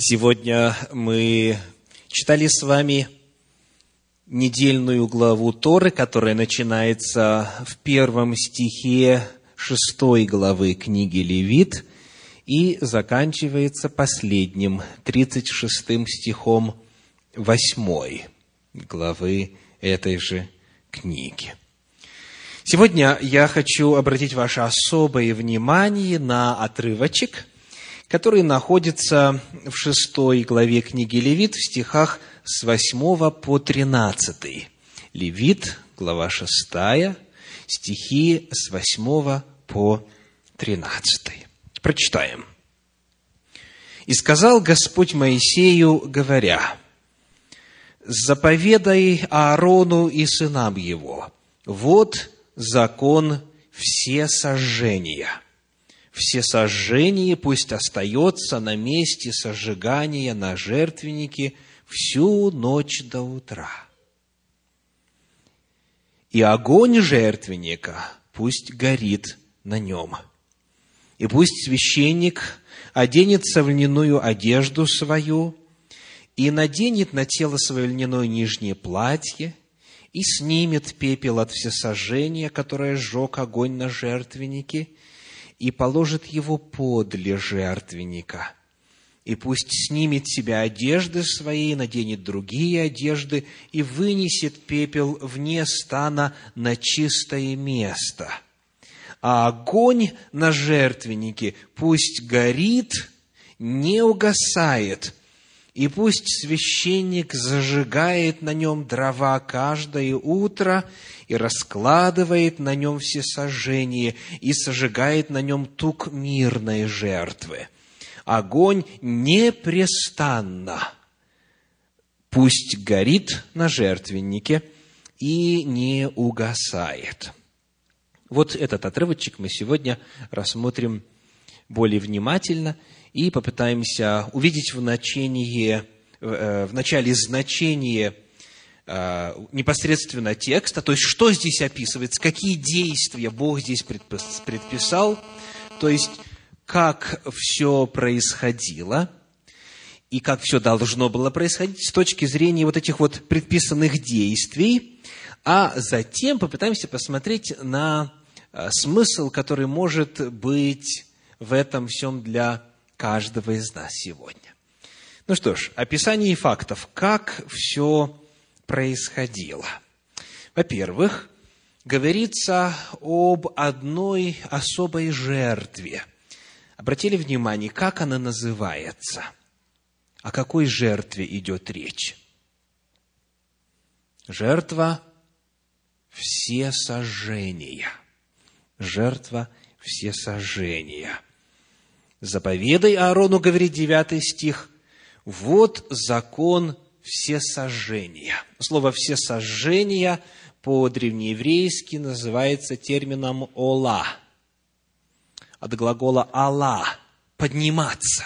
Сегодня мы читали с вами недельную главу Торы, которая начинается в первом стихе шестой главы книги Левит и заканчивается последним, тридцать шестым стихом восьмой главы этой же книги. Сегодня я хочу обратить ваше особое внимание на отрывочек – который находится в шестой главе книги Левит в стихах с 8 по 13. Левит, глава 6, стихи с 8 по 13. Прочитаем. «И сказал Господь Моисею, говоря, «Заповедай Аарону и сынам его, вот закон все сожжения» все сожжение пусть остается на месте сожигания на жертвеннике всю ночь до утра. И огонь жертвенника пусть горит на нем. И пусть священник оденется в льняную одежду свою и наденет на тело свое льняное нижнее платье, и снимет пепел от всесожжения, которое сжег огонь на жертвеннике, и положит его подле жертвенника. И пусть снимет себя одежды свои, наденет другие одежды и вынесет пепел вне стана на чистое место. А огонь на жертвеннике пусть горит, не угасает – и пусть священник зажигает на нем дрова каждое утро и раскладывает на нем все сожжения и сожигает на нем тук мирной жертвы. Огонь непрестанно пусть горит на жертвеннике и не угасает. Вот этот отрывочек мы сегодня рассмотрим более внимательно – и попытаемся увидеть в, начении, э, в начале значение э, непосредственно текста, то есть что здесь описывается, какие действия Бог здесь предписал, то есть как все происходило и как все должно было происходить с точки зрения вот этих вот предписанных действий, а затем попытаемся посмотреть на э, смысл, который может быть в этом всем для каждого из нас сегодня. Ну что ж, описание фактов, как все происходило. Во-первых, говорится об одной особой жертве. Обратили внимание, как она называется? О какой жертве идет речь? Жертва все сожжения. Жертва все сожжения. Заповедай Аарону, говорит 9 стих, вот закон всесожжения. Слово всесожжения по-древнееврейски называется термином «ола», от глагола «ала» – «подниматься».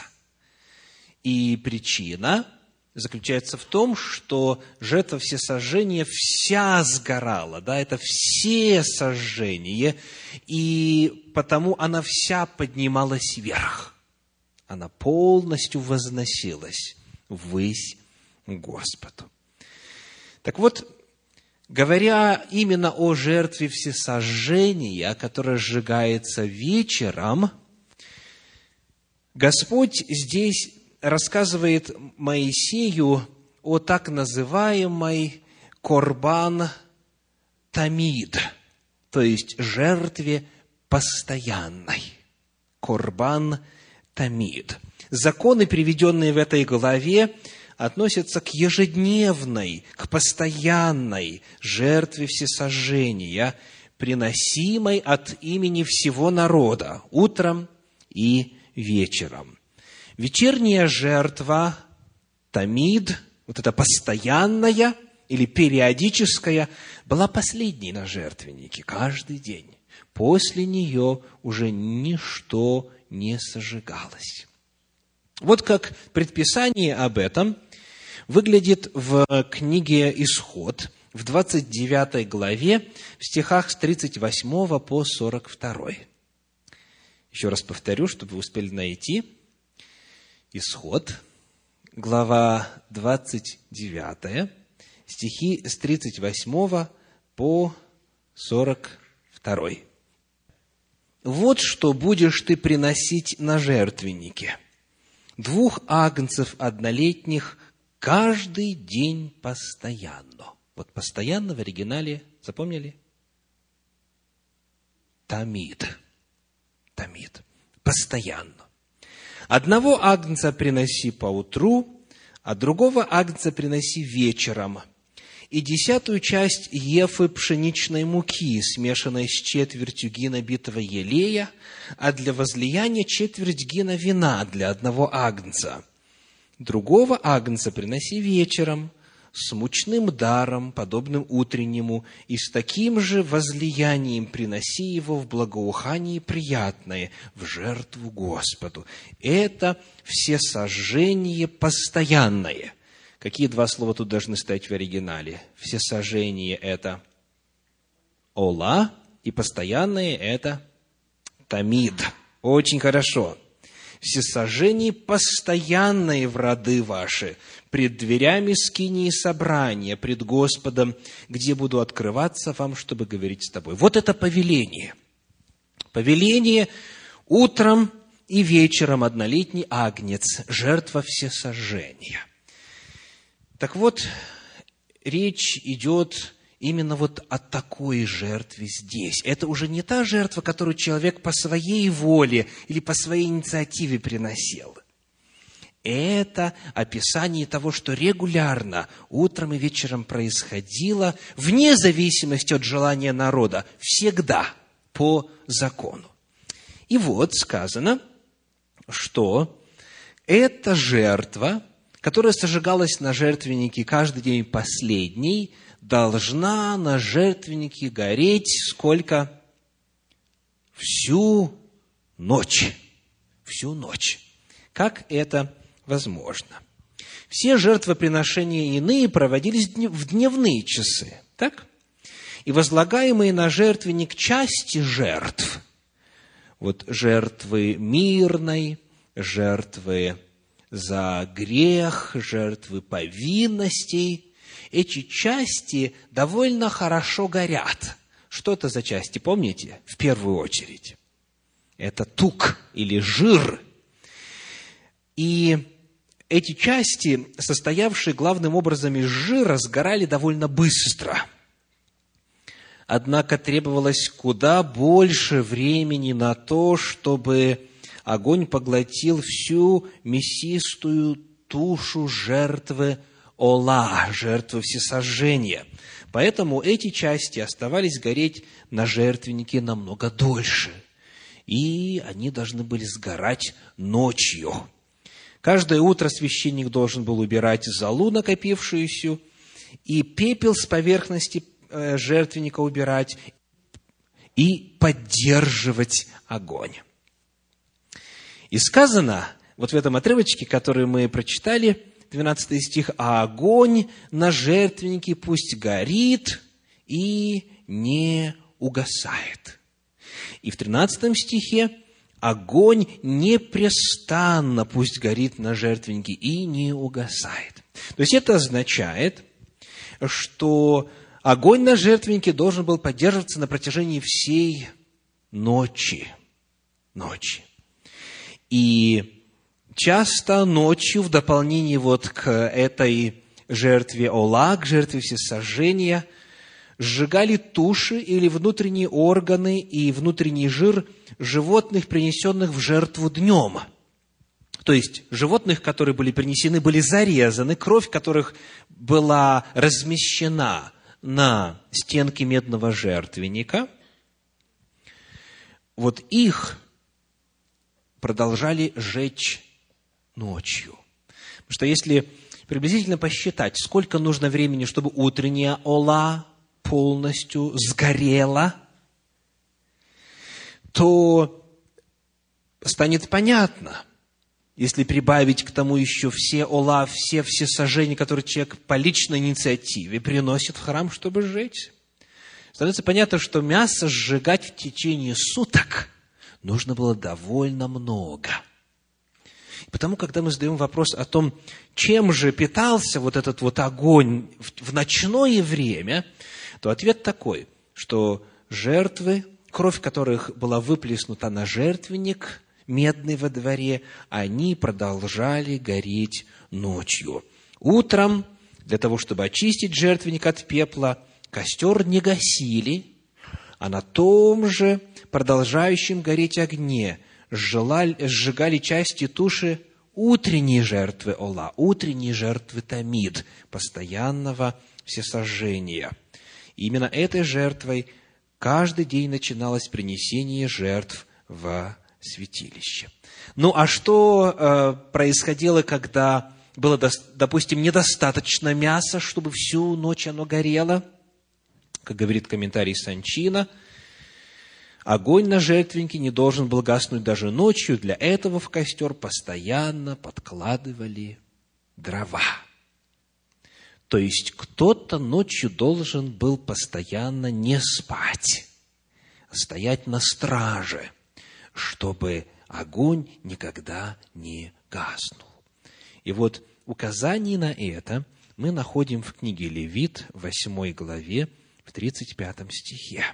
И причина заключается в том, что жертва всесожжения вся сгорала, да, это все сожжения, и потому она вся поднималась вверх. Она полностью возносилась ввысь Господу. Так вот, говоря именно о жертве всесожжения, которая сжигается вечером, Господь здесь рассказывает Моисею о так называемой Корбан Тамид, то есть жертве постоянной. Корбан Тамид. Законы, приведенные в этой главе, относятся к ежедневной, к постоянной жертве всесожжения, приносимой от имени всего народа утром и вечером. Вечерняя жертва, тамид, вот эта постоянная или периодическая, была последней на жертвеннике каждый день. После нее уже ничто не сожигалось. Вот как предписание об этом выглядит в книге «Исход», в 29 главе, в стихах с 38 по 42. Еще раз повторю, чтобы вы успели найти – Исход, глава 29, стихи с 38 по 42. «Вот что будешь ты приносить на жертвеннике. Двух агнцев однолетних каждый день постоянно». Вот постоянно в оригинале, запомнили? Тамид. Тамид. Постоянно. Одного агнца приноси по утру, а другого агнца приноси вечером. И десятую часть ефы пшеничной муки, смешанной с четвертью гина битого елея, а для возлияния четверть гина вина для одного агнца. Другого агнца приноси вечером – с мучным даром, подобным утреннему, и с таким же возлиянием приноси его в благоухание приятное, в жертву Господу. Это все сожжение постоянное. Какие два слова тут должны стоять в оригинале? Все сожжение – это ола, и постоянное – это тамид. Очень хорошо всесожжение постоянное в роды ваши, пред дверями скинии собрания, пред Господом, где буду открываться вам, чтобы говорить с тобой. Вот это повеление. Повеление утром и вечером однолетний агнец, жертва всесожжения. Так вот, речь идет именно вот о такой жертве здесь. Это уже не та жертва, которую человек по своей воле или по своей инициативе приносил. Это описание того, что регулярно утром и вечером происходило, вне зависимости от желания народа, всегда по закону. И вот сказано, что эта жертва, которая сожигалась на жертвеннике каждый день последний, должна на жертвеннике гореть сколько? Всю ночь. Всю ночь. Как это возможно? Все жертвоприношения иные проводились в дневные часы, так? И возлагаемые на жертвенник части жертв, вот жертвы мирной, жертвы за грех, жертвы повинностей – эти части довольно хорошо горят. Что это за части, помните? В первую очередь. Это тук или жир. И эти части, состоявшие главным образом из жира, сгорали довольно быстро. Однако требовалось куда больше времени на то, чтобы огонь поглотил всю мясистую тушу жертвы ола, жертвы всесожжения. Поэтому эти части оставались гореть на жертвеннике намного дольше. И они должны были сгорать ночью. Каждое утро священник должен был убирать залу, накопившуюся, и пепел с поверхности э, жертвенника убирать, и поддерживать огонь. И сказано, вот в этом отрывочке, который мы прочитали, 12 стих, «А огонь на жертвеннике пусть горит и не угасает». И в 13 стихе, «Огонь непрестанно пусть горит на жертвеннике и не угасает». То есть это означает, что огонь на жертвеннике должен был поддерживаться на протяжении всей ночи. Ночи. И часто ночью, в дополнение вот к этой жертве Ола, к жертве всесожжения, сжигали туши или внутренние органы и внутренний жир животных, принесенных в жертву днем. То есть, животных, которые были принесены, были зарезаны, кровь которых была размещена на стенке медного жертвенника. Вот их продолжали жечь ночью. Потому что если приблизительно посчитать, сколько нужно времени, чтобы утренняя ола полностью сгорела, то станет понятно, если прибавить к тому еще все ола, все, все сожжения, которые человек по личной инициативе приносит в храм, чтобы сжечь, становится понятно, что мясо сжигать в течение суток нужно было довольно много – Потому, когда мы задаем вопрос о том, чем же питался вот этот вот огонь в ночное время, то ответ такой, что жертвы, кровь которых была выплеснута на жертвенник медный во дворе, они продолжали гореть ночью. Утром, для того, чтобы очистить жертвенник от пепла, костер не гасили, а на том же продолжающем гореть огне сжигали, сжигали части туши утренней жертвы Ола, утренней жертвы Тамид, постоянного всесожжения. И именно этой жертвой каждый день начиналось принесение жертв в святилище. Ну а что э, происходило, когда было, допустим, недостаточно мяса, чтобы всю ночь оно горело? Как говорит комментарий Санчина, огонь на жертвеннике не должен был гаснуть даже ночью. Для этого в костер постоянно подкладывали дрова. То есть кто-то ночью должен был постоянно не спать, а стоять на страже, чтобы огонь никогда не гаснул. И вот указание на это мы находим в книге Левит, 8 главе, в 35 стихе.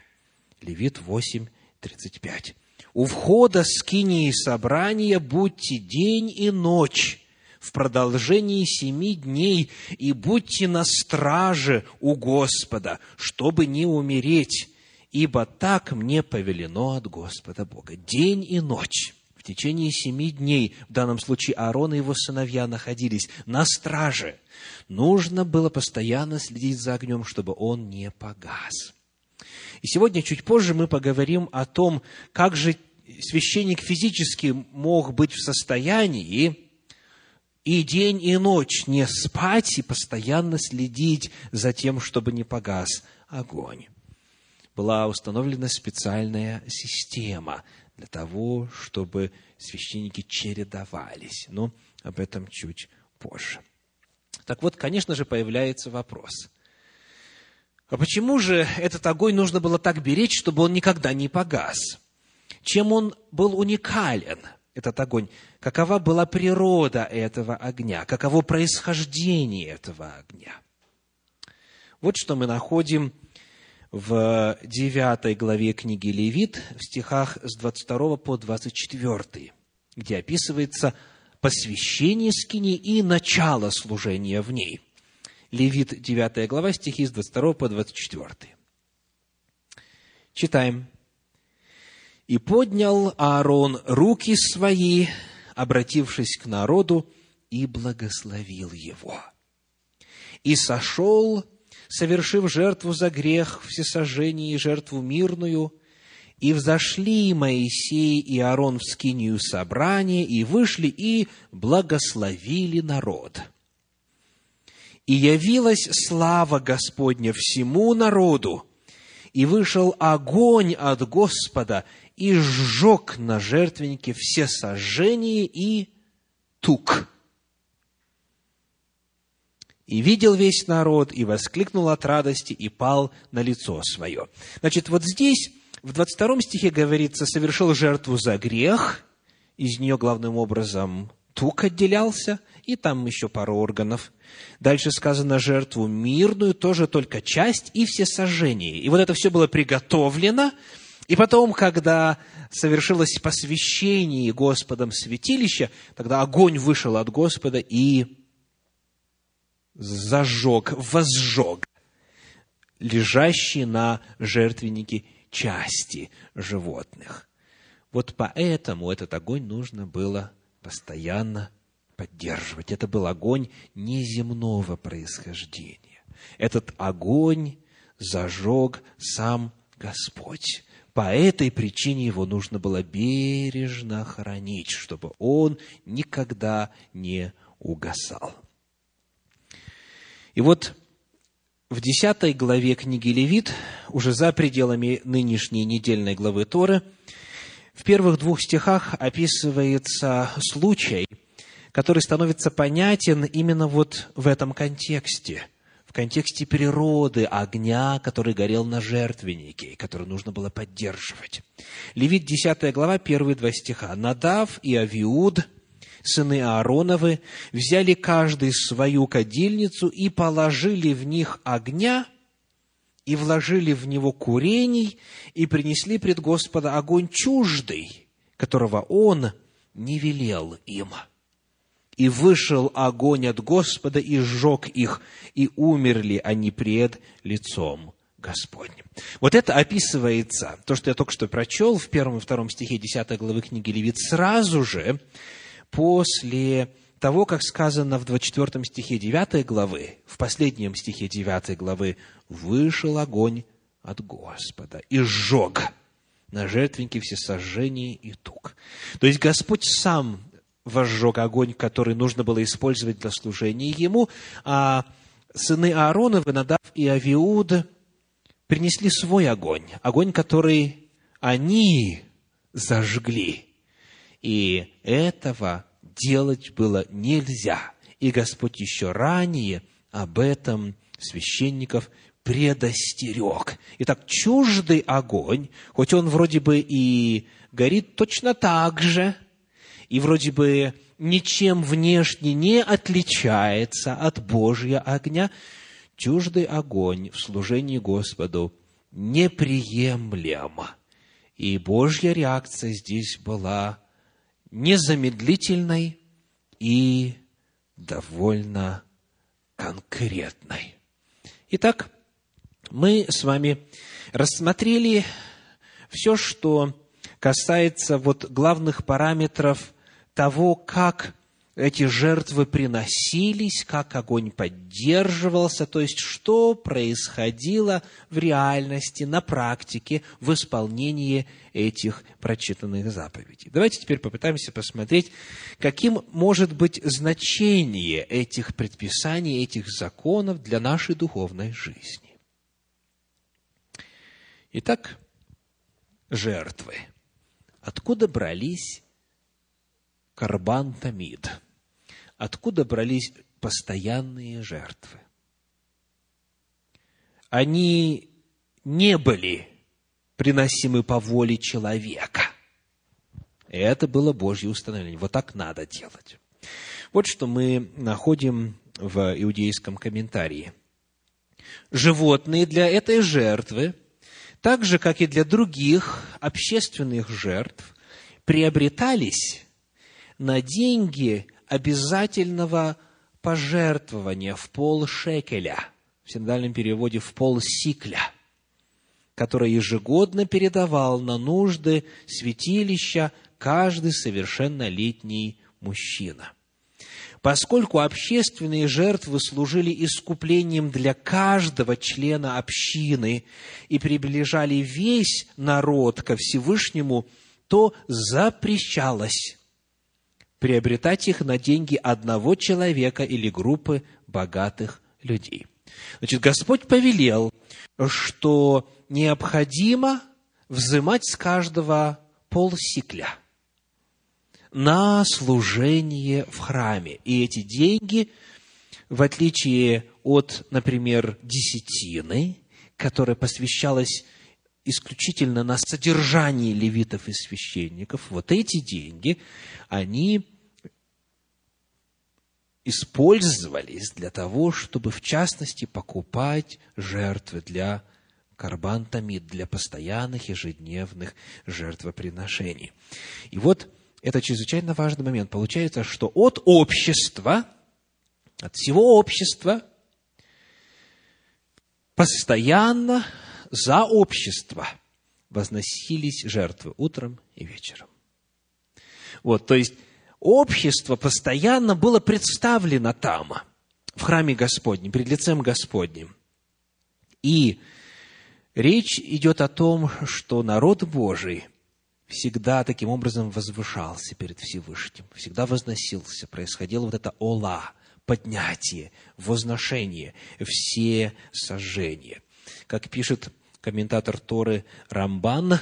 Левит 8, 35. «У входа скинии собрания будьте день и ночь, в продолжении семи дней, и будьте на страже у Господа, чтобы не умереть, ибо так мне повелено от Господа Бога. День и ночь в течение семи дней, в данном случае Аарон и его сыновья находились на страже. Нужно было постоянно следить за огнем, чтобы он не погас. И сегодня, чуть позже, мы поговорим о том, как же священник физически мог быть в состоянии и день, и ночь не спать и постоянно следить за тем, чтобы не погас огонь. Была установлена специальная система для того, чтобы священники чередовались. Но об этом чуть позже. Так вот, конечно же, появляется вопрос. А почему же этот огонь нужно было так беречь, чтобы он никогда не погас? Чем он был уникален, этот огонь? Какова была природа этого огня? Каково происхождение этого огня? Вот что мы находим в 9 главе книги Левит, в стихах с 22 по 24, где описывается посвящение скини и начало служения в ней – Левит 9 глава, стихи с 22 по 24. Читаем. «И поднял Аарон руки свои, обратившись к народу, и благословил его. И сошел, совершив жертву за грех, всесожжение и жертву мирную, и взошли Моисей и Аарон в скинию собрания, и вышли, и благословили народ» и явилась слава Господня всему народу, и вышел огонь от Господа, и сжег на жертвеннике все сожжения и тук. И видел весь народ, и воскликнул от радости, и пал на лицо свое. Значит, вот здесь, в 22 стихе говорится, совершил жертву за грех, из нее главным образом тук отделялся, и там еще пару органов. Дальше сказано жертву мирную, тоже только часть и все сожжения. И вот это все было приготовлено, и потом, когда совершилось посвящение Господом святилища, тогда огонь вышел от Господа и зажег, возжег лежащие на жертвеннике части животных. Вот поэтому этот огонь нужно было постоянно поддерживать. Это был огонь неземного происхождения. Этот огонь зажег сам Господь. По этой причине его нужно было бережно хранить, чтобы он никогда не угасал. И вот в десятой главе книги Левит, уже за пределами нынешней недельной главы Торы, в первых двух стихах описывается случай, который становится понятен именно вот в этом контексте, в контексте природы огня, который горел на жертвеннике, и который нужно было поддерживать. Левит 10 глава, первые два стиха. «Надав и Авиуд, сыны Аароновы, взяли каждый свою кадильницу и положили в них огня, и вложили в него курений, и принесли пред Господа огонь чуждый, которого Он не велел им. И вышел огонь от Господа и сжег их, и умерли они пред лицом Господним. Вот это описывается, то, что я только что прочел в первом и втором стихе 10 главы книги Левит, сразу же после того, как сказано в 24 стихе 9 главы, в последнем стихе 9 главы, «Вышел огонь от Господа и сжег на жертвеннике все сожжения и тук». То есть Господь сам возжег огонь, который нужно было использовать для служения Ему, а сыны Ааронов, Надав и Авиуд – принесли свой огонь, огонь, который они зажгли. И этого делать было нельзя. И Господь еще ранее об этом священников предостерег. Итак, чуждый огонь, хоть он вроде бы и горит точно так же, и вроде бы ничем внешне не отличается от Божьего огня, чуждый огонь в служении Господу неприемлемо. И Божья реакция здесь была незамедлительной и довольно конкретной. Итак, мы с вами рассмотрели все, что касается вот главных параметров того, как эти жертвы приносились, как огонь поддерживался, то есть что происходило в реальности, на практике, в исполнении этих прочитанных заповедей. Давайте теперь попытаемся посмотреть, каким может быть значение этих предписаний, этих законов для нашей духовной жизни. Итак, жертвы. Откуда брались карбан тамид? откуда брались постоянные жертвы. Они не были приносимы по воле человека. Это было Божье установление. Вот так надо делать. Вот что мы находим в иудейском комментарии. Животные для этой жертвы, так же, как и для других общественных жертв, приобретались на деньги обязательного пожертвования в пол шекеля, в синодальном переводе в пол сикля, который ежегодно передавал на нужды святилища каждый совершеннолетний мужчина. Поскольку общественные жертвы служили искуплением для каждого члена общины и приближали весь народ ко Всевышнему, то запрещалось приобретать их на деньги одного человека или группы богатых людей. Значит, Господь повелел, что необходимо взимать с каждого полсикля на служение в храме. И эти деньги, в отличие от, например, десятины, которая посвящалась исключительно на содержание левитов и священников, вот эти деньги, они использовались для того, чтобы, в частности, покупать жертвы для карбан тамид, для постоянных ежедневных жертвоприношений. И вот это чрезвычайно важный момент. Получается, что от общества, от всего общества, постоянно за общество возносились жертвы утром и вечером. Вот, то есть, общество постоянно было представлено там, в храме Господнем, перед лицем Господним. И речь идет о том, что народ Божий всегда таким образом возвышался перед Всевышним, всегда возносился, происходило вот это ола, поднятие, возношение, все сожжения. Как пишет комментатор Торы Рамбан,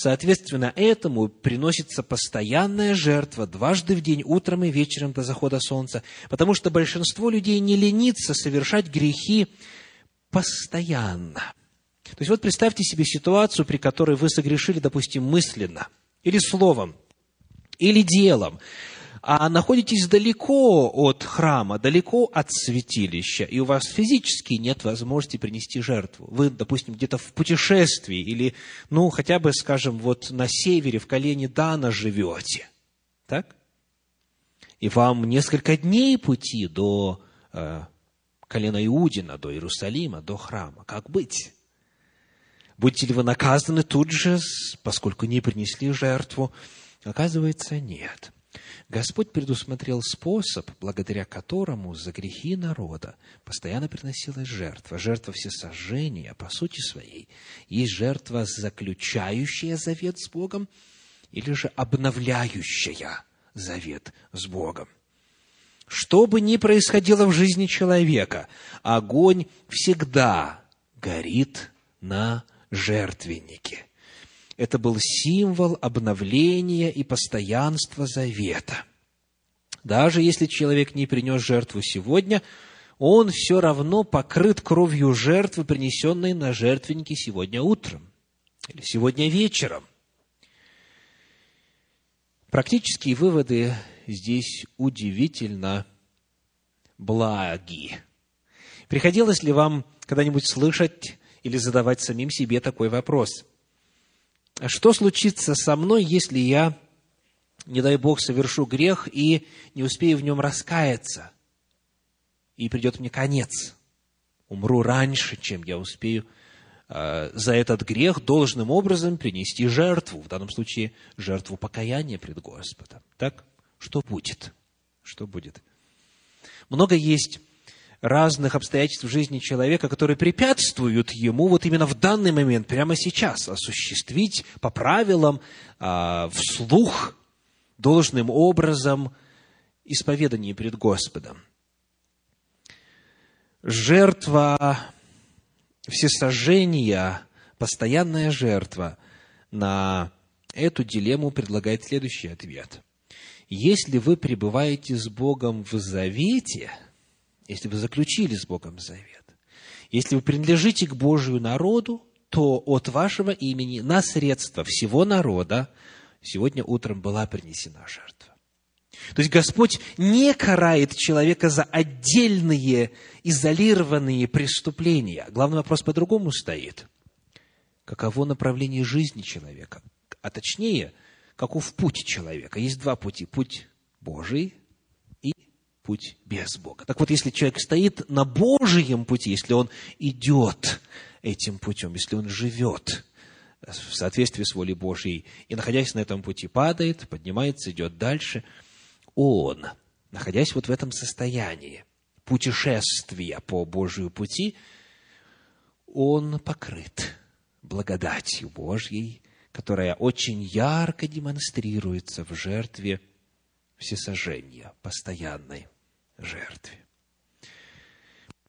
Соответственно, этому приносится постоянная жертва дважды в день, утром и вечером до захода солнца, потому что большинство людей не ленится совершать грехи постоянно. То есть вот представьте себе ситуацию, при которой вы согрешили, допустим, мысленно, или словом, или делом. А находитесь далеко от храма, далеко от святилища, и у вас физически нет возможности принести жертву. Вы, допустим, где-то в путешествии или, ну, хотя бы, скажем, вот на севере, в колене Дана живете. Так? И вам несколько дней пути до э, колена Иудина, до Иерусалима, до храма. Как быть? Будете ли вы наказаны тут же, поскольку не принесли жертву? Оказывается, нет. Господь предусмотрел способ, благодаря которому за грехи народа постоянно приносилась жертва. Жертва всесожжения, по сути своей, есть жертва, заключающая завет с Богом, или же обновляющая завет с Богом. Что бы ни происходило в жизни человека, огонь всегда горит на жертвеннике. Это был символ обновления и постоянства завета. Даже если человек не принес жертву сегодня, он все равно покрыт кровью жертвы, принесенной на жертвеннике сегодня утром или сегодня вечером. Практические выводы здесь удивительно благи. Приходилось ли вам когда-нибудь слышать или задавать самим себе такой вопрос? Что случится со мной, если я, не дай Бог, совершу грех и не успею в нем раскаяться, и придет мне конец? Умру раньше, чем я успею э, за этот грех должным образом принести жертву, в данном случае жертву покаяния пред Господом. Так? Что будет? Что будет? Много есть разных обстоятельств в жизни человека, которые препятствуют ему вот именно в данный момент, прямо сейчас, осуществить по правилам, а, вслух, должным образом исповедание перед Господом. Жертва всесожжения, постоянная жертва на эту дилемму предлагает следующий ответ. Если вы пребываете с Богом в завете – если вы заключили с Богом завет, если вы принадлежите к Божию народу, то от вашего имени на средства всего народа сегодня утром была принесена жертва. То есть Господь не карает человека за отдельные, изолированные преступления. Главный вопрос по-другому стоит. Каково направление жизни человека? А точнее, каков путь человека? Есть два пути. Путь Божий путь без Бога. Так вот, если человек стоит на Божьем пути, если он идет этим путем, если он живет в соответствии с волей Божьей, и, находясь на этом пути, падает, поднимается, идет дальше, он, находясь вот в этом состоянии путешествия по Божию пути, он покрыт благодатью Божьей, которая очень ярко демонстрируется в жертве всесожжения, постоянной жертве.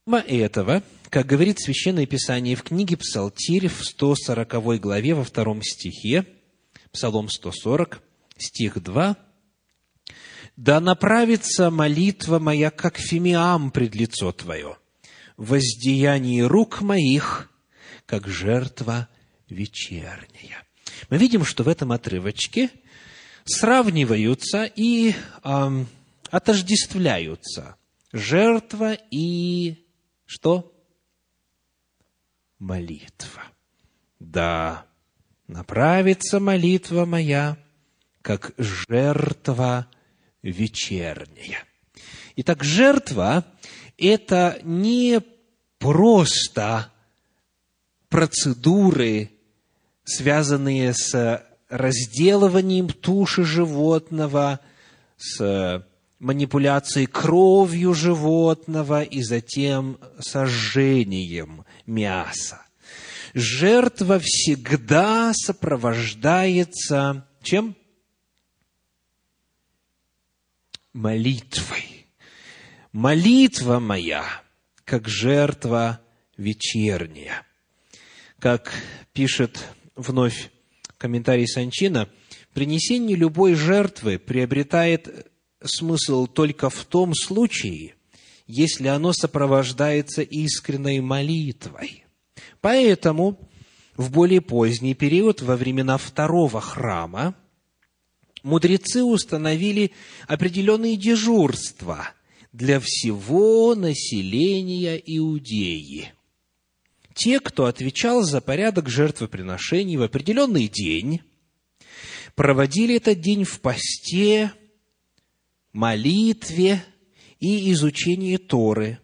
Помимо этого, как говорит Священное Писание в книге Псалтирь в 140 главе во втором стихе, Псалом 140, стих 2, «Да направится молитва моя, как фимиам пред лицо Твое, воздеяние рук моих, как жертва вечерняя». Мы видим, что в этом отрывочке сравниваются и э, отождествляются жертва и что? Молитва. Да, направится молитва моя, как жертва вечерняя. Итак, жертва – это не просто процедуры, связанные с разделыванием туши животного, с манипуляцией кровью животного и затем сожжением мяса. Жертва всегда сопровождается чем? Молитвой. Молитва моя, как жертва вечерняя. Как пишет вновь комментарий Санчина, принесение любой жертвы приобретает смысл только в том случае, если оно сопровождается искренней молитвой. Поэтому в более поздний период, во времена второго храма, мудрецы установили определенные дежурства для всего населения Иудеи. Те, кто отвечал за порядок жертвоприношений в определенный день, проводили этот день в посте, молитве и изучении Торы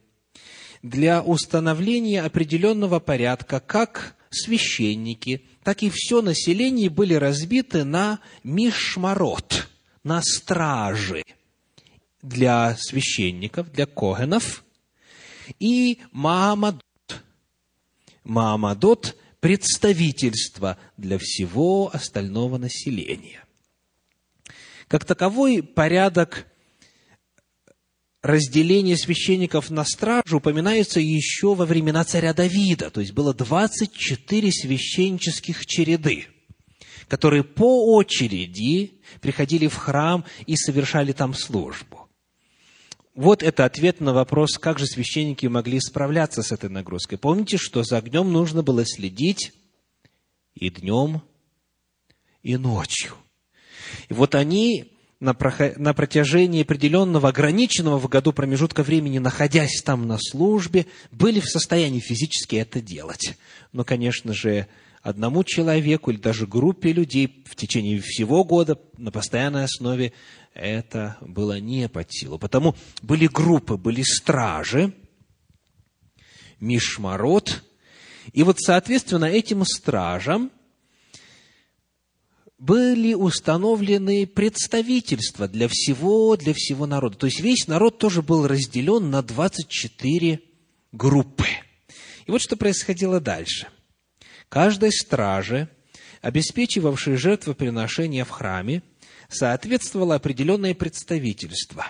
для установления определенного порядка, как священники, так и все население были разбиты на мишмарот, на стражи для священников, для когенов, и Маамадот. Маамадот – представительство для всего остального населения. Как таковой порядок разделение священников на стражу упоминается еще во времена царя Давида. То есть было 24 священнических череды, которые по очереди приходили в храм и совершали там службу. Вот это ответ на вопрос, как же священники могли справляться с этой нагрузкой. Помните, что за огнем нужно было следить и днем, и ночью. И вот они на, протяжении определенного, ограниченного в году промежутка времени, находясь там на службе, были в состоянии физически это делать. Но, конечно же, одному человеку или даже группе людей в течение всего года на постоянной основе это было не под силу. Потому были группы, были стражи, мишмарот, и вот, соответственно, этим стражам были установлены представительства для всего, для всего народа. То есть весь народ тоже был разделен на 24 группы. И вот что происходило дальше. Каждой страже, обеспечивавшей жертвоприношение в храме, соответствовало определенное представительство.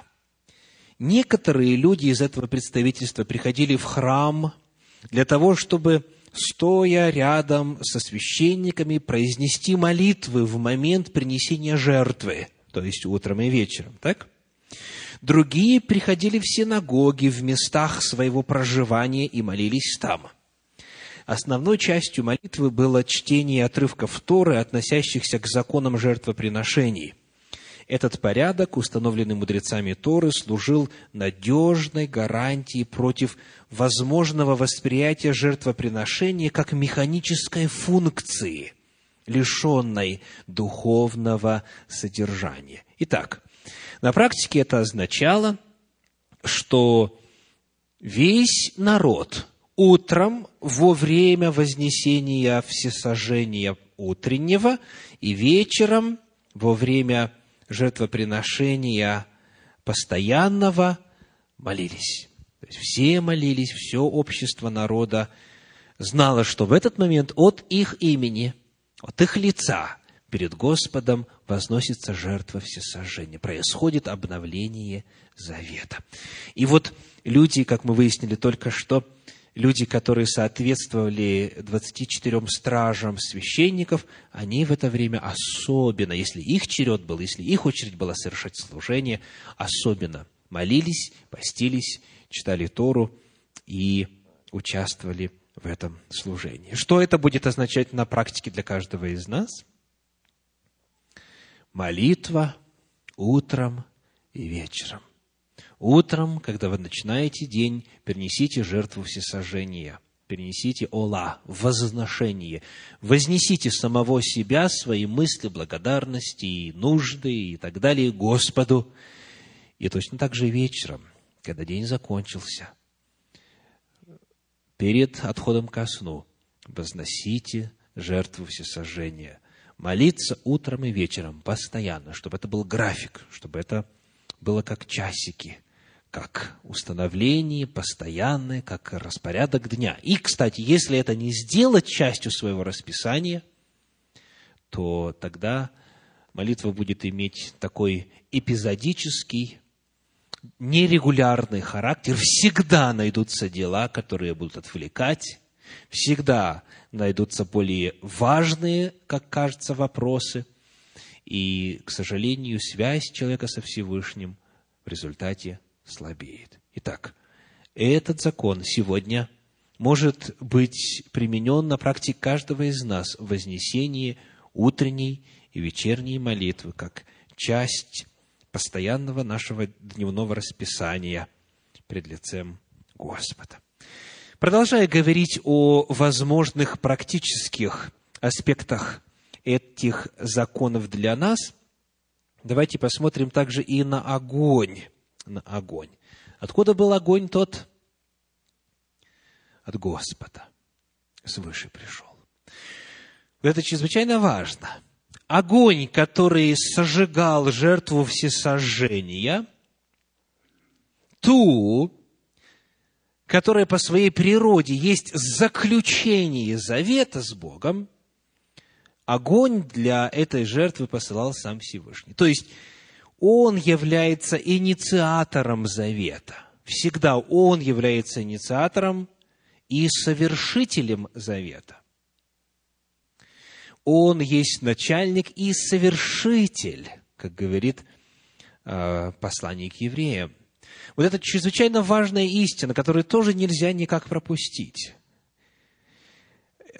Некоторые люди из этого представительства приходили в храм для того, чтобы стоя рядом со священниками, произнести молитвы в момент принесения жертвы, то есть утром и вечером, так? Другие приходили в синагоги в местах своего проживания и молились там. Основной частью молитвы было чтение отрывков Торы, относящихся к законам жертвоприношений – этот порядок, установленный мудрецами Торы, служил надежной гарантией против возможного восприятия жертвоприношения как механической функции, лишенной духовного содержания. Итак, на практике это означало, что весь народ утром во время вознесения всесожжения утреннего и вечером во время жертвоприношения постоянного молились. То есть все молились, все общество народа знало, что в этот момент от их имени, от их лица перед Господом возносится жертва всесожжения. Происходит обновление завета. И вот люди, как мы выяснили только что, люди, которые соответствовали 24 стражам священников, они в это время особенно, если их черед был, если их очередь была совершать служение, особенно молились, постились, читали Тору и участвовали в этом служении. Что это будет означать на практике для каждого из нас? Молитва утром и вечером – Утром, когда вы начинаете день, перенесите жертву всесожжения, перенесите ола, возношение, вознесите самого себя, свои мысли, благодарности и нужды и так далее Господу. И точно так же вечером, когда день закончился, перед отходом ко сну, возносите жертву всесожжения. Молиться утром и вечером постоянно, чтобы это был график, чтобы это было как часики – как установление постоянное, как распорядок дня. И, кстати, если это не сделать частью своего расписания, то тогда молитва будет иметь такой эпизодический, нерегулярный характер. Всегда найдутся дела, которые будут отвлекать, всегда найдутся более важные, как кажется, вопросы. И, к сожалению, связь человека со Всевышним в результате слабеет. Итак, этот закон сегодня может быть применен на практике каждого из нас в вознесении утренней и вечерней молитвы, как часть постоянного нашего дневного расписания пред лицем Господа. Продолжая говорить о возможных практических аспектах этих законов для нас, давайте посмотрим также и на огонь. На огонь. Откуда был огонь тот? От Господа. Свыше пришел. Это чрезвычайно важно. Огонь, который сожигал жертву всесожжения, ту, которая по своей природе есть заключение завета с Богом, огонь для этой жертвы посылал сам Всевышний. То есть, он является инициатором завета. Всегда он является инициатором и совершителем завета. Он есть начальник и совершитель, как говорит э, посланник евреям. Вот это чрезвычайно важная истина, которую тоже нельзя никак пропустить.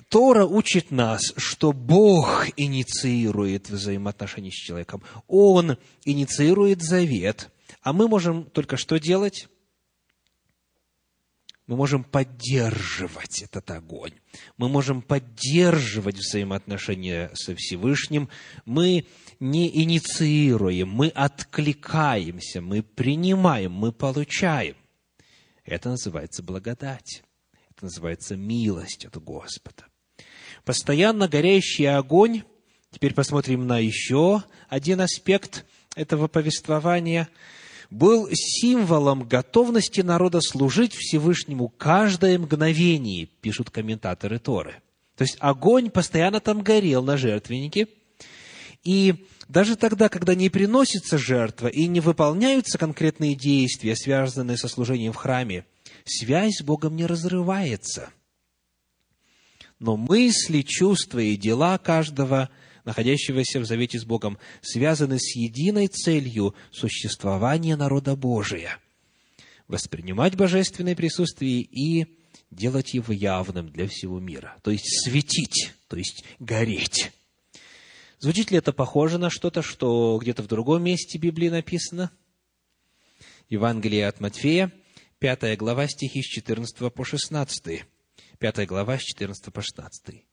Тора учит нас, что Бог инициирует взаимоотношения с человеком. Он инициирует завет, а мы можем только что делать? Мы можем поддерживать этот огонь. Мы можем поддерживать взаимоотношения со Всевышним. Мы не инициируем, мы откликаемся, мы принимаем, мы получаем. Это называется благодать. Это называется милость от Господа. Постоянно горящий огонь, теперь посмотрим на еще один аспект этого повествования, был символом готовности народа служить Всевышнему каждое мгновение, пишут комментаторы Торы. То есть огонь постоянно там горел на жертвеннике, и даже тогда, когда не приносится жертва и не выполняются конкретные действия, связанные со служением в храме, связь с Богом не разрывается – но мысли, чувства и дела каждого, находящегося в завете с Богом, связаны с единой целью существования народа Божия – воспринимать божественное присутствие и делать его явным для всего мира, то есть светить, то есть гореть. Звучит ли это похоже на что-то, что где-то в другом месте Библии написано? Евангелие от Матфея, 5 глава, стихи с 14 по 16. 5 глава, с 14 по 16.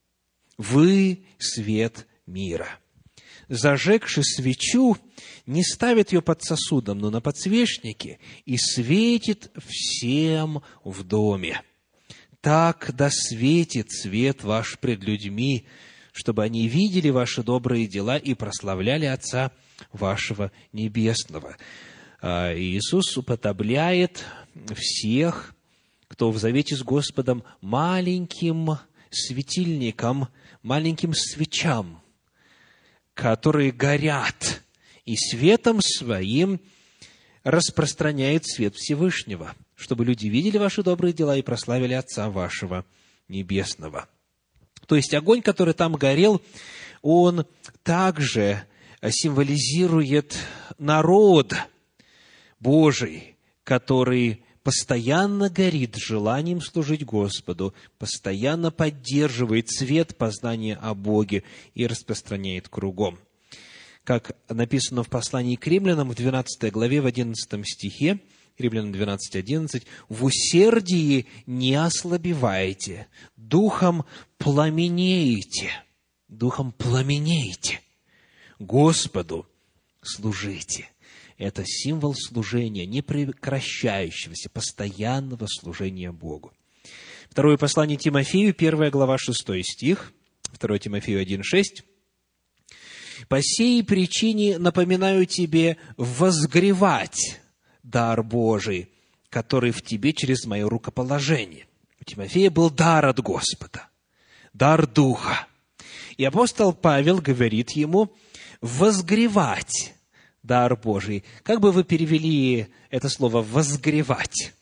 «Вы – свет мира. Зажегши свечу, не ставит ее под сосудом, но на подсвечнике, и светит всем в доме. Так да светит свет ваш пред людьми, чтобы они видели ваши добрые дела и прославляли Отца вашего Небесного». А Иисус уподобляет всех кто в завете с Господом маленьким светильником, маленьким свечам, которые горят, и светом своим распространяет свет Всевышнего, чтобы люди видели ваши добрые дела и прославили Отца вашего Небесного. То есть огонь, который там горел, он также символизирует народ Божий, который постоянно горит желанием служить Господу, постоянно поддерживает цвет познания о Боге и распространяет кругом. Как написано в послании к римлянам в 12 главе, в 11 стихе, Римлянам 12, 11, «В усердии не ослабевайте, духом пламенеете». Духом пламенеете. Господу служите. Это символ служения, непрекращающегося, постоянного служения Богу. Второе послание Тимофею, первая глава, шестой стих, 2 Тимофею 1, 6. «По сей причине напоминаю тебе возгревать дар Божий, который в тебе через мое рукоположение». У Тимофея был дар от Господа, дар Духа. И апостол Павел говорит ему возгревать дар Божий. Как бы вы перевели это слово «возгревать»?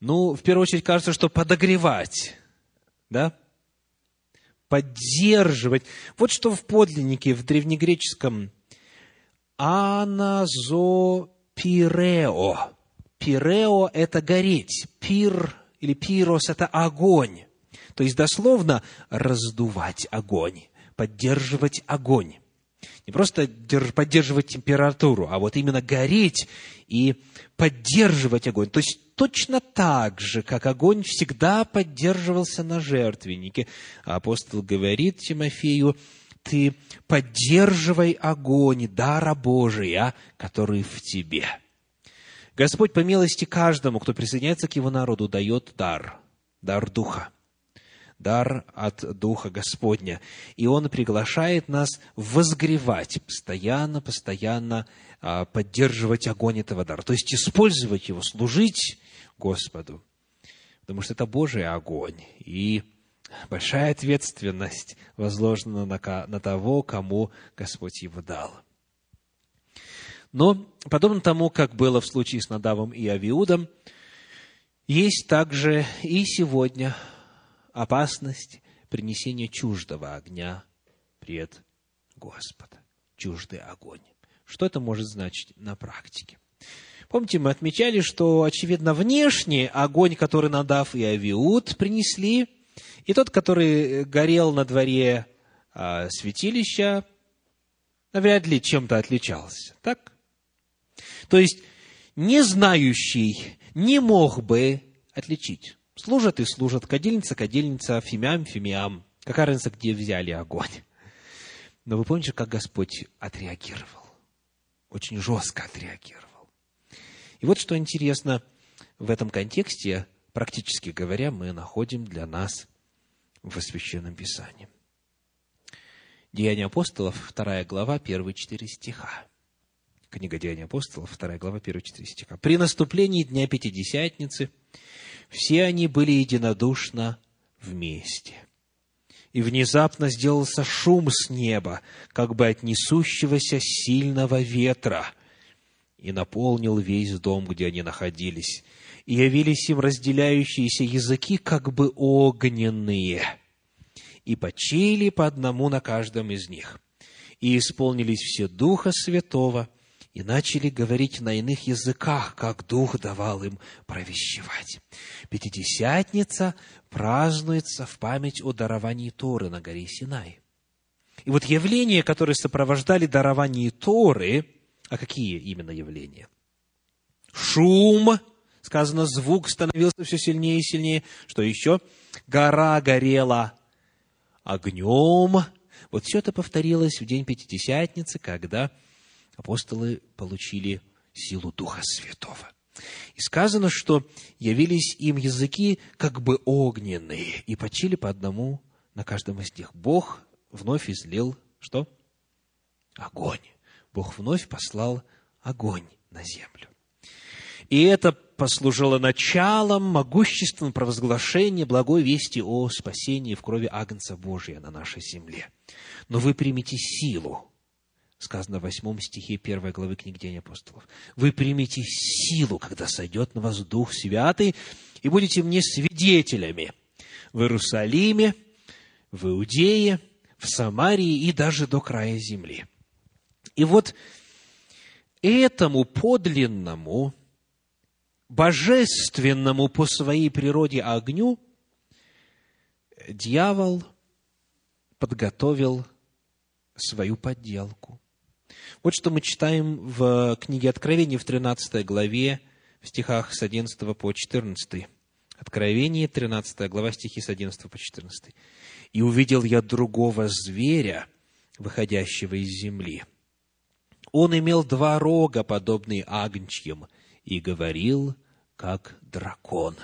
Ну, в первую очередь, кажется, что подогревать, да? Поддерживать. Вот что в подлиннике, в древнегреческом «аназопирео». Пирео – это гореть. Пир или пирос – это огонь. То есть, дословно, раздувать огонь, поддерживать огонь. Не просто поддерживать температуру, а вот именно гореть и поддерживать огонь. То есть точно так же, как огонь всегда поддерживался на жертвеннике. апостол говорит Тимофею, ты поддерживай огонь дара Божия, который в тебе. Господь по милости каждому, кто присоединяется к Его народу, дает дар, дар Духа, дар от Духа Господня. И Он приглашает нас возгревать, постоянно, постоянно а, поддерживать огонь этого дара, то есть использовать его, служить Господу, потому что это Божий огонь, и большая ответственность возложена на, того, кому Господь его дал. Но, подобно тому, как было в случае с Надавом и Авиудом, есть также и сегодня опасность принесения чуждого огня пред Господа. Чуждый огонь. Что это может значить на практике? Помните, мы отмечали, что, очевидно, внешне огонь, который Надав и Авиуд принесли, и тот, который горел на дворе а, святилища, навряд ли чем-то отличался. Так? То есть, не знающий не мог бы отличить. Служат и служат, кадильница, кадильница, фимиам, фимиам. Какая разница, где взяли огонь? Но вы помните, как Господь отреагировал? Очень жестко отреагировал. И вот что интересно в этом контексте, практически говоря, мы находим для нас в Священном Писании. Деяния апостолов, вторая глава, первые четыре стиха. Книга Деяний апостолов, вторая глава, первые четыре стиха. «При наступлении Дня Пятидесятницы все они были единодушно вместе. И внезапно сделался шум с неба, как бы от несущегося сильного ветра, и наполнил весь дом, где они находились. И явились им разделяющиеся языки, как бы огненные, и почили по одному на каждом из них. И исполнились все Духа Святого, и начали говорить на иных языках, как Дух давал им провещевать. Пятидесятница празднуется в память о даровании Торы на горе Синай. И вот явления, которые сопровождали дарование Торы, а какие именно явления? Шум, сказано, звук становился все сильнее и сильнее. Что еще? Гора горела огнем. Вот все это повторилось в день Пятидесятницы, когда апостолы получили силу Духа Святого. И сказано, что явились им языки как бы огненные, и почили по одному на каждом из них. Бог вновь излил что? Огонь. Бог вновь послал огонь на землю. И это послужило началом могущественного провозглашения благой вести о спасении в крови Агнца Божия на нашей земле. Но вы примите силу, сказано в восьмом стихе первой главы книги День апостолов. Вы примете силу, когда сойдет на вас Дух Святый, и будете мне свидетелями в Иерусалиме, в Иудее, в Самарии и даже до края земли. И вот этому подлинному, божественному по своей природе огню дьявол подготовил свою подделку. Вот что мы читаем в книге Откровения в 13 главе, в стихах с 11 по 14. Откровение, 13 глава, стихи с 11 по 14. «И увидел я другого зверя, выходящего из земли. Он имел два рога, подобные агнчьим, и говорил, как дракон»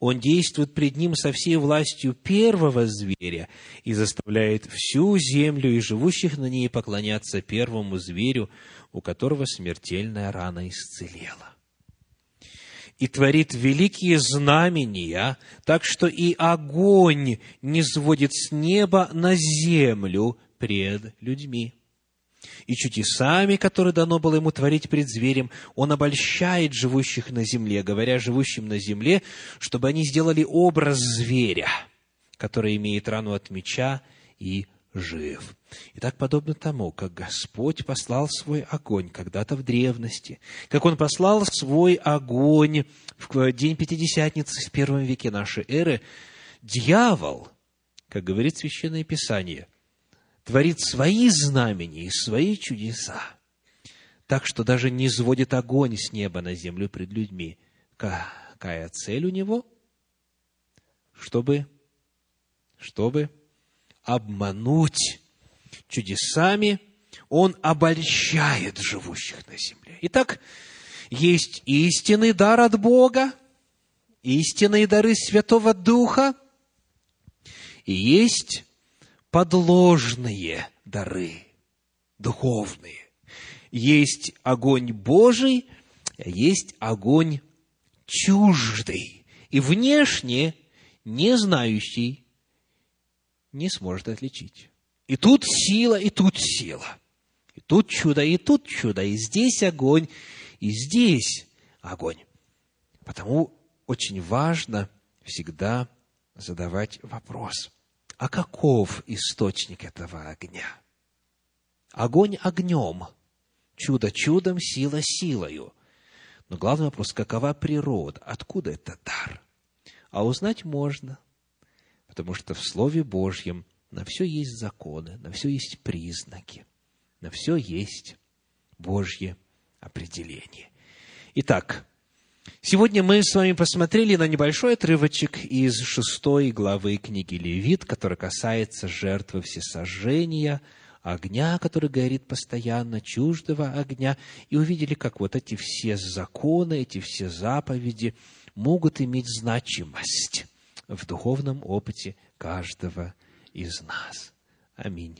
он действует пред ним со всей властью первого зверя и заставляет всю землю и живущих на ней поклоняться первому зверю, у которого смертельная рана исцелела. И творит великие знамения, так что и огонь не сводит с неба на землю пред людьми и чудесами, которые дано было ему творить пред зверем, он обольщает живущих на земле, говоря живущим на земле, чтобы они сделали образ зверя, который имеет рану от меча и жив. И так подобно тому, как Господь послал свой огонь когда-то в древности, как Он послал свой огонь в день Пятидесятницы в первом веке нашей эры, дьявол, как говорит Священное Писание – творит свои знамения и свои чудеса, так что даже не сводит огонь с неба на землю пред людьми. Какая цель у него? Чтобы, чтобы обмануть чудесами, он обольщает живущих на земле. Итак, есть истинный дар от Бога, истинные дары Святого Духа, и есть подложные дары, духовные. Есть огонь Божий, есть огонь чуждый. И внешне не знающий не сможет отличить. И тут сила, и тут сила. И тут чудо, и тут чудо. И здесь огонь, и здесь огонь. Потому очень важно всегда задавать вопрос, а каков источник этого огня? Огонь огнем, чудо чудом, сила силою. Но главный вопрос, какова природа, откуда это дар? А узнать можно, потому что в Слове Божьем на все есть законы, на все есть признаки, на все есть Божье определение. Итак, сегодня мы с вами посмотрели на небольшой отрывочек из шестой главы книги Левит, который касается жертвы всесожжения, огня, который горит постоянно, чуждого огня, и увидели, как вот эти все законы, эти все заповеди могут иметь значимость в духовном опыте каждого из нас. Аминь.